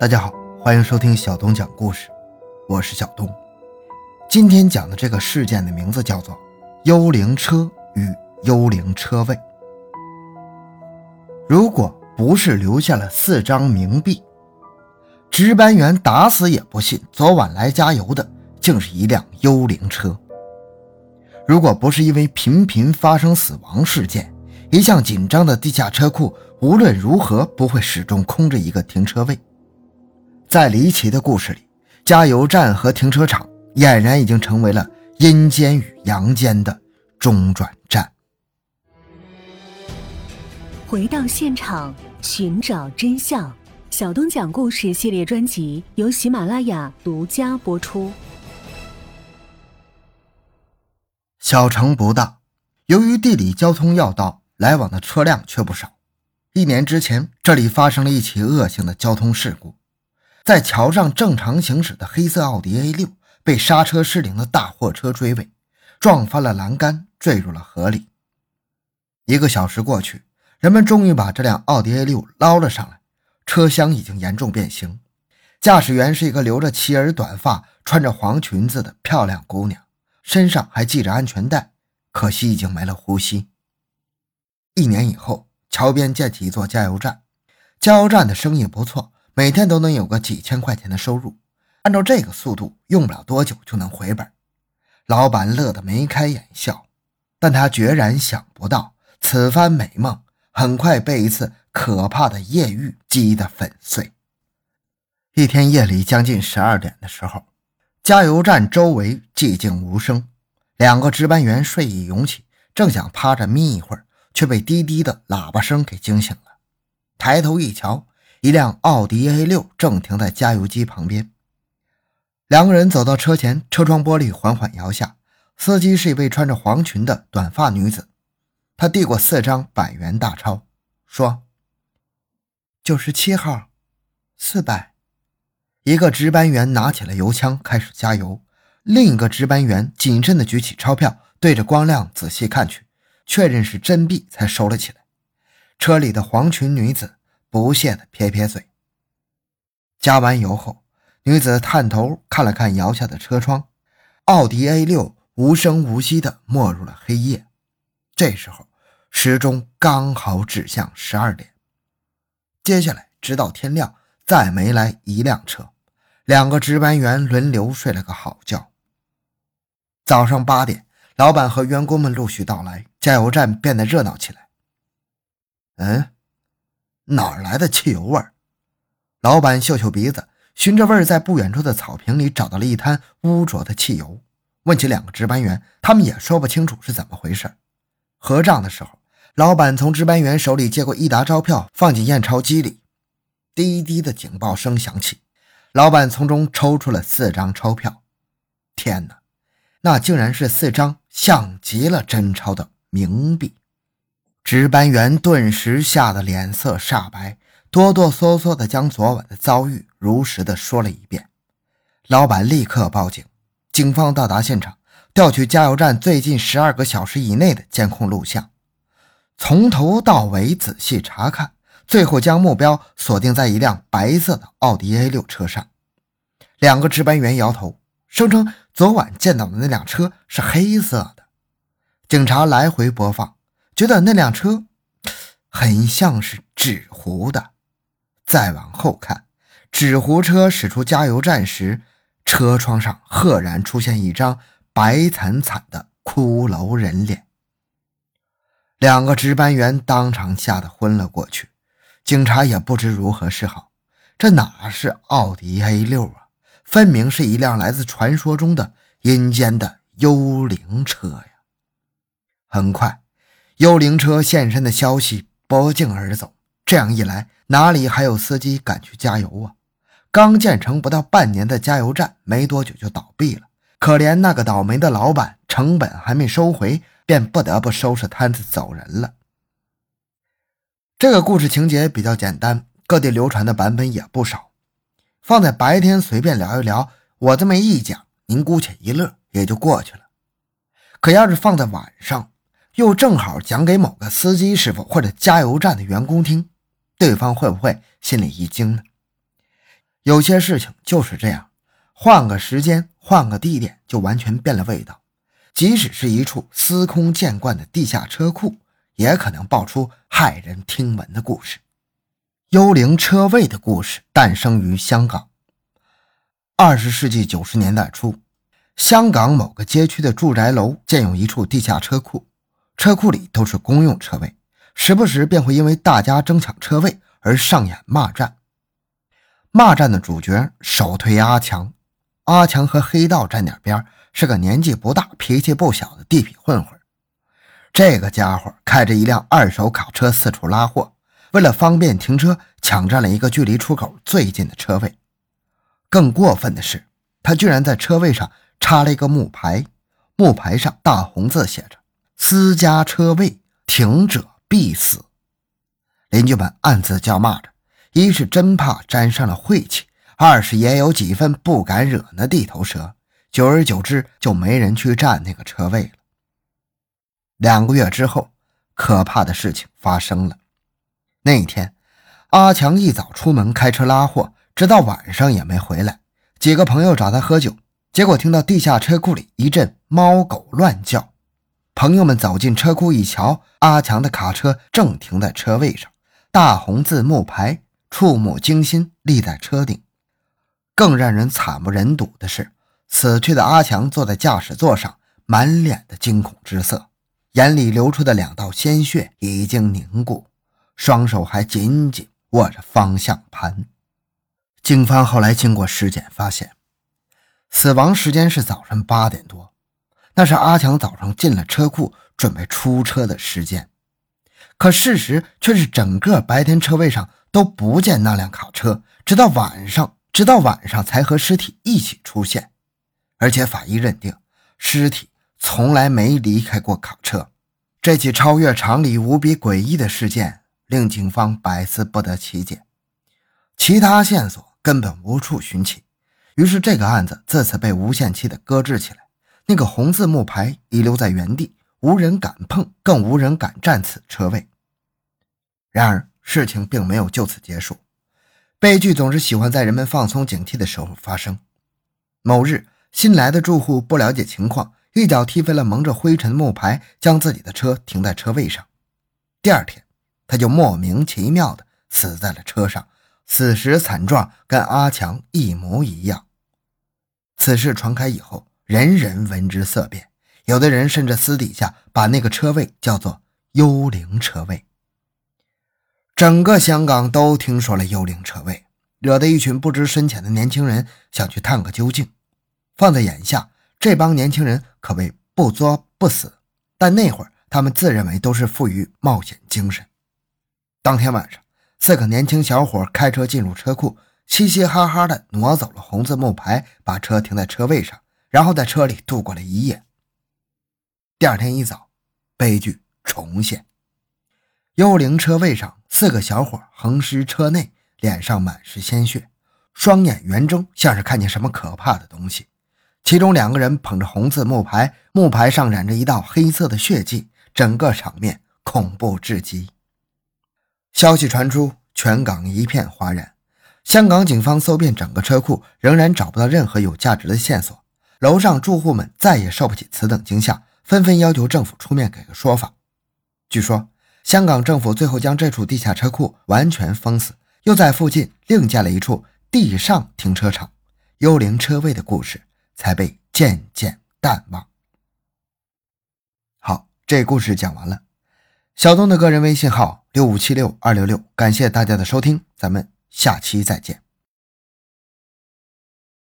大家好，欢迎收听小东讲故事，我是小东。今天讲的这个事件的名字叫做“幽灵车与幽灵车位”。如果不是留下了四张冥币，值班员打死也不信昨晚来加油的竟是一辆幽灵车。如果不是因为频频发生死亡事件，一向紧张的地下车库无论如何不会始终空着一个停车位。在离奇的故事里，加油站和停车场俨然已经成为了阴间与阳间的中转站。回到现场，寻找真相。小东讲故事系列专辑由喜马拉雅独家播出。小城不大，由于地理交通要道，来往的车辆却不少。一年之前，这里发生了一起恶性的交通事故。在桥上正常行驶的黑色奥迪 A6 被刹车失灵的大货车追尾，撞翻了栏杆，坠入了河里。一个小时过去，人们终于把这辆奥迪 A6 捞了上来，车厢已经严重变形，驾驶员是一个留着齐耳短发、穿着黄裙子的漂亮姑娘，身上还系着安全带，可惜已经没了呼吸。一年以后，桥边建起一座加油站，加油站的生意不错。每天都能有个几千块钱的收入，按照这个速度，用不了多久就能回本。老板乐得眉开眼笑，但他决然想不到，此番美梦很快被一次可怕的艳遇击得粉碎。一天夜里将近十二点的时候，加油站周围寂静无声，两个值班员睡意涌起，正想趴着眯一会儿，却被滴滴的喇叭声给惊醒了。抬头一瞧。一辆奥迪 A6 正停在加油机旁边，两个人走到车前，车窗玻璃缓缓摇下。司机是一位穿着黄裙的短发女子，她递过四张百元大钞，说：“九十七号，四百。”一个值班员拿起了油枪开始加油，另一个值班员谨慎地举起钞票，对着光亮仔细看去，确认是真币才收了起来。车里的黄裙女子。不屑地撇撇嘴。加完油后，女子探头看了看摇下的车窗，奥迪 A6 无声无息地没入了黑夜。这时候，时钟刚好指向十二点。接下来，直到天亮，再没来一辆车。两个值班员轮流睡了个好觉。早上八点，老板和员工们陆续到来，加油站变得热闹起来。嗯。哪儿来的汽油味？老板嗅嗅鼻子，循着味儿在不远处的草坪里找到了一滩污浊的汽油。问起两个值班员，他们也说不清楚是怎么回事。核账的时候，老板从值班员手里接过一沓钞票，放进验钞机里。滴滴的警报声响起，老板从中抽出了四张钞票。天哪，那竟然是四张像极了真钞的冥币！值班员顿时吓得脸色煞白，哆哆嗦嗦地将昨晚的遭遇如实地说了一遍。老板立刻报警，警方到达现场，调取加油站最近十二个小时以内的监控录像，从头到尾仔细查看，最后将目标锁定在一辆白色的奥迪 A6 车上。两个值班员摇头，声称昨晚见到的那辆车是黑色的。警察来回播放。觉得那辆车很像是纸糊的。再往后看，纸糊车驶出加油站时，车窗上赫然出现一张白惨惨的骷髅人脸。两个值班员当场吓得昏了过去，警察也不知如何是好。这哪是奥迪 A6 啊，分明是一辆来自传说中的阴间的幽灵车呀！很快。幽灵车现身的消息不胫而走，这样一来，哪里还有司机敢去加油啊？刚建成不到半年的加油站，没多久就倒闭了。可怜那个倒霉的老板，成本还没收回，便不得不收拾摊子走人了。这个故事情节比较简单，各地流传的版本也不少。放在白天随便聊一聊，我这么一讲，您姑且一乐也就过去了。可要是放在晚上，又正好讲给某个司机师傅或者加油站的员工听，对方会不会心里一惊呢？有些事情就是这样，换个时间，换个地点，就完全变了味道。即使是一处司空见惯的地下车库，也可能爆出骇人听闻的故事。幽灵车位的故事诞生于香港。二十世纪九十年代初，香港某个街区的住宅楼建有一处地下车库，车库里都是公用车位，时不时便会因为大家争抢车位而上演骂战。骂战的主角首推阿强，阿强和黑道沾点边，是个年纪不大、脾气不小的地痞混混。这个家伙开着一辆二手卡车四处拉货，为了方便停车，抢占了一个距离出口最近的车位。更过分的是，他居然在车位上插了一个木牌，木牌上大红字写着“私家车位，停者必死”。邻居们暗自叫骂着，一是真怕沾上了晦气，二是也有几分不敢惹那地头蛇。久而久之，就没人去占那个车位了。两个月之后，可怕的事情发生了。那一天，阿强一早出门开车拉货。直到晚上也没回来，几个朋友找他喝酒，结果听到地下车库里一阵猫狗乱叫。朋友们走进车库一瞧，阿强的卡车正停在车位上，大红字木牌触目惊心立在车顶。更让人惨不忍睹的是，死去的阿强坐在驾驶座上，满脸的惊恐之色，眼里流出的两道鲜血已经凝固，双手还紧紧握着方向盘。警方后来经过尸检发现，死亡时间是早上八点多，那是阿强早上进了车库准备出车的时间。可事实却是，整个白天车位上都不见那辆卡车，直到晚上，直到晚上才和尸体一起出现。而且法医认定，尸体从来没离开过卡车。这起超越常理、无比诡异的事件，令警方百思不得其解。其他线索。根本无处寻起，于是这个案子自此被无限期的搁置起来。那个红字木牌遗留在原地，无人敢碰，更无人敢占此车位。然而，事情并没有就此结束。悲剧总是喜欢在人们放松警惕的时候发生。某日，新来的住户不了解情况，一脚踢飞了蒙着灰尘的木牌，将自己的车停在车位上。第二天，他就莫名其妙地死在了车上。死时惨状跟阿强一模一样。此事传开以后，人人闻之色变，有的人甚至私底下把那个车位叫做“幽灵车位”。整个香港都听说了幽灵车位，惹得一群不知深浅的年轻人想去探个究竟。放在眼下，这帮年轻人可谓不作不死，但那会儿他们自认为都是富于冒险精神。当天晚上。四个年轻小伙开车进入车库，嘻嘻哈哈地挪走了红字木牌，把车停在车位上，然后在车里度过了一夜。第二天一早，悲剧重现。幽灵车位上，四个小伙横尸车内，脸上满是鲜血，双眼圆睁，像是看见什么可怕的东西。其中两个人捧着红字木牌，木牌上染着一道黑色的血迹，整个场面恐怖至极。消息传出，全港一片哗然。香港警方搜遍整个车库，仍然找不到任何有价值的线索。楼上住户们再也受不起此等惊吓，纷纷要求政府出面给个说法。据说，香港政府最后将这处地下车库完全封死，又在附近另建了一处地上停车场。幽灵车位的故事才被渐渐淡忘。好，这故事讲完了。小东的个人微信号六五七六二六六，感谢大家的收听，咱们下期再见。